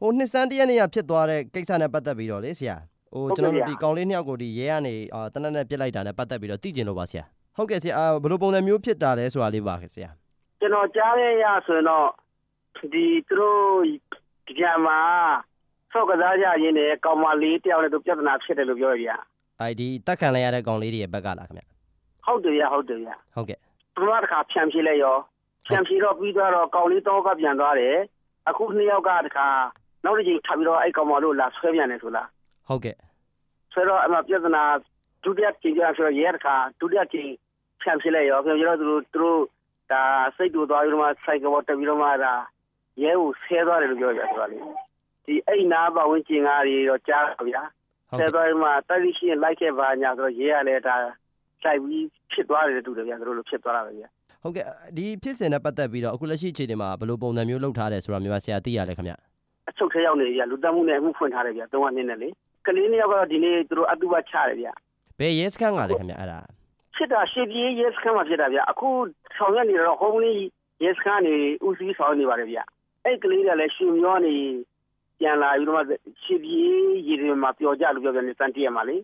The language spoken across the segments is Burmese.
ဟိုနှစ်ဆန်းတရက်နေ့ကဖြစ်သွားတဲ့ကိစ္စနဲ့ပတ်သက်ပြီးတော့လေဆရာဟိုဟုတ်ကျွန်ကဲ့တော်တို့ဗျာဒီကောင်လေးနှစ်ယောက်ကိုဒီရဲကနေအာတနက်နဲ့ပြစ်လိုက်တာနဲ့ပတ်သက်ပြီးတော့သိကျင်လို့ပါဆရာဟုတ်ကဲ့ဆရာအာဘယ်လိုပုံစံမျိုးဖြစ်တာလဲဆိုတာလေးပါဆရာကျွန်တော်ကြားရရဆိုရင်တော့ဒီသူတို့ဒီကမှာဆောက်ကစားကြရင်းနဲ့ကောင်မလေးတယောက်နဲ့သူပြဿနာဖြစ်တယ်လို့ပြောရဗျာအဲဒီတက်ခံလိုက်ရတဲ့ကောင်လေးတွေရဲ့ဘက်ကလားခင်ဗျဟုတ်တယ်ဗျာဟုတ်တယ်ဗျာဟုတ်ကဲ့ပထမတစ်ခါဖြန့်ဖြေးလိုက်ရောဖြန့်ဖြေးတော့ပြီးသွားတော့ကောင်လေးတော့ကပြန်သွားတယ်အခုနှစ်ယောက်ကတစ်ခါ နောက်တစ်ချိန်ထပ်ပြီးတော့အဲ့ကောင်မလို့လာဆွဲပြန်တယ်ဆိုလားဟုတ်ကဲ့ဆွဲတော့အမှပြဿနာဒုတိယချိန်ကျဆိုတော့ရဲတစ်ခါဒုတိယချိန်ဖြန့်ဖြေးလိုက်ရောပြန်ပြီးတော့သူတို့သူတို့ဒါစိတ်တူသွားပြီးတော့မှစိုက်ကပေါ်တက်ပြီးတော့မှဒါရဲကိုဆဲသွားတယ်လို့ပြောကြဆိုတော့လေဒီအဲ့နားပတ်ဝန်းကျင်ကားတွေတော့ကြားပါဗျာဟုတ်ဆဲကဲ့သွားပြီးမှတိုက်လိရှိရင်လိုက်ခဲ့ပါညာဆိုတော့ရဲကလည်းဒါလိုက်ပြီးဖြစ်သွားတယ်တူတယ်ဗျာသူတို့လိုဖြစ်သွားတာပဲဗျာဟုတ်ကဲ့ဒီဖြစ်စဉ်နဲ့ပတ်သက်ပြီးတော့အခုလက်ရှိအခြေအနေမှာဘယ်လိုပုံစံမျိုးလုပ်ထားတယ်ဆိုတာမြန်မာဆရာသိရလဲခင်ဗျ အချုပ်ထဲရောက်နေကြလူတက်မှုနဲ့အမှုဖွင့်ထားတယ်ဗျာသုံးနှစ်နဲ့လေကလေးနှစ်ယောက်ကတော့ဒီနေ့သူတို့အတုပချတယ်ဗျာဘယ်ရဲစခန်းကလဲခင်ဗျအဲ့ဒါဖြစ်တာရှေ့ပြေးရဲစခန်းမှာဖြစ်တာဗျာအခုဆောင်ရွက်နေတော့ဟိုးမင်းရဲစခန်းနေဦးစီးဆောင်နေပါတယ်ဗျာအဲ့ကလေးကလည်းရှင်မျောနေပြန်လာပြီးတော့မှရှေ့ပြေးရေတွေမှာပျော်ကြလို့ပြောပြန်နေစမ်းတည့်ရမှာလေ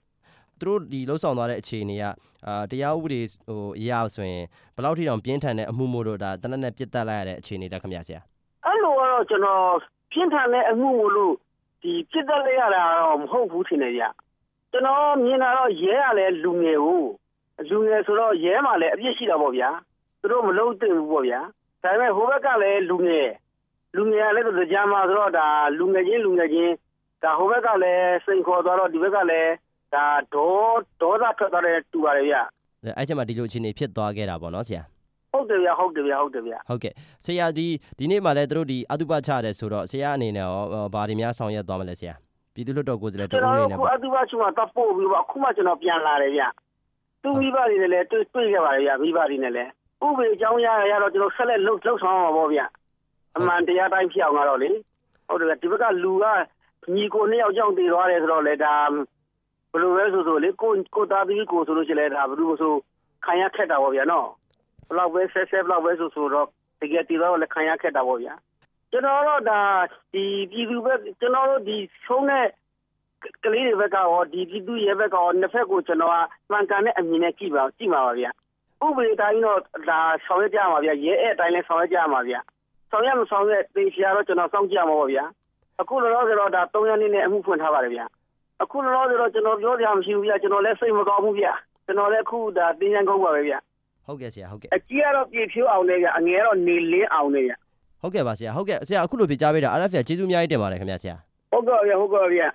သူတို့ဒီလှုပ်ဆောင်သွားတဲ့အခြေအနေကအာတရားဥပဒေဟိုအရာဆိုရင်ဘယ်လောက်ထိတောင်ပြင်းထန်တဲ့အမှုမို့လို့ဒါတနက်နဲ့ပြစ်တက်လိုက်ရတဲ့အခြေအနေတက်ခင်ဗျဆရာအဲ့လိုကတော့ကျွန်တော် ပြင်းထန်တဲ့အမှုမို့လို့ဒီပြစ်တက်လိုက်ရတာတော့မဟုတ်ဘူးထင်တယ်ဗျကျွန်တော်မြင်တာတော့ရဲကလည်းလူငယ်ကိုလူငယ်ဆိုတော့ရဲမှာလည်းအပြစ်ရှိတာပေါ့ဗျာသူတို့မလုံးသိဘူးပေါ့ဗျာဒါပေမဲ့ဟိုဘက်ကလည်းလူငယ်လူငယ်ကလည်းသူကြားမှာဆိုတော့ဒါလူငယ်ချင်းလူငယ်ချင်းဒါဟိုဘက်ကလည်းစိန်ခေါ်သွားတော့ဒီဘက်ကလည်းဒါဒေါဒေါသထွက်သွားတဲ့တူပါတယ်ဗျအဲ့ချက်မှာဒီလိုအခြေအနေဖြစ်သွားခဲ့တာပေါ့နော်ဆရာ ဟုတ်တယ်ဗျဟုတ်တယ်ဗျဟုတ်တယ်ဗျဟုတ်ကဲ့ဆရာဒီဒီနေ့မှလည်းသူတို့ဒီအတုပချတယ်ဆိုတော့ဆရာအနေနဲ့ရောဘာတွေများဆောင်ရွက်သွားမလဲဆရာပြည်သူ့လွှတ်တော်ကိုယ်စားလှယ်တကျွန်ဦးတော်အနေတို့နဲ့ခုပေါ့အတူပါချူမှာတပ်ပို့ပြီးတော့အခုမှကျွန်တော်ပြန်လာတယ်ဗျသူမိဘတွေနဲ့လည်းတွေ့တွေ့ခဲ့ပါတယ်ဗျမိဘတွေနဲ့လည်းဥပဒေအကြောင်းရရတော့ကျွန်တော်ဆက်လက်လှုပ်လှုပ်ဆောင်မှာပေါ့ဗျအမှန်တရားတိုင်းဖြစ်အောင်ကတော့လေဟုတ်တယ်ဗျဒီဘက်ကလူကညီကိုနှစ်ယောက်ကြောင့်တည်သွားတယ်ဆိုတော့လေဒါဘယ်လိုပဲဆိုဆိုလေကိုကိုသားသမီးကိုဆိုလို့ရှိရင်လည်းဒါဘယ်လိုဆိုခံရခက်တာပေါ့ဗျာနော် ဘလောက်ပဲဆက်ဆက်ဘလောက်ပဲဆိုဆိုတော့တကယ်တည်တော့လည်းခံရခက်တာပေါ့ဗျာကျွန်တော်တို့ဒါဒီပြည်သူပဲကျွန်တော်တို့ဒီဆုံးတဲ့ကလေးတွေဘက်ကရောဒီပြည်သူရဲဘက်ကရောနှစ်ဖက်ကိုကျွန်တော်ကမှန်ကန်တဲ့အမြင်နဲ့ကြည့်ပါကြည့်ပါပါဗျာဥပဒေတိုင်းတော့ဒါဆောင်ရွက်ကြမှာဗျာရဲအဲ့အတိုင်းလည်းဆောင်ရွက်ကြမှာဗျာဆောင်ရွက်မဆောင်ရွက်သိချာတော့ကျွန်တော်စောင့်ကြည့်ရမှာပါဗျာအခုလောလောဆယ်တော့ဒါ3ရက်နေ့နဲ့အမှုဖွင့်ထားပါတယ်ဗျာအခုလောလောဆယ်တော့ကျွန်တော်ပြောစရာမရှိဘူးဗျာကျွန်တော်လည်းစိတ်မကောင်းဘူးဗျာကျွန်တော်လည်းအခုဒါတင်းချမ်းကောင်းပါပဲဗျာ ဟုတ်ကဲ့ဆရာဟုတ်ကဲ့အကြီးကတော့ပြေဖြိုးအောင်လေဗျာအငယ်ကတော့နေလင်းအောင်လေဗျာဟုတ်ကဲ့ပါဆရာဟုတ်ကဲ့ဆရာအခုလိုပြကြားပေးတာ RFA ကျေးဇူးအများကြီးတင်ပါတယ်ခင်ဗျဆရာဟုတ်ကဲ့ဗျာဟုတ်ကဲ့ဗျာ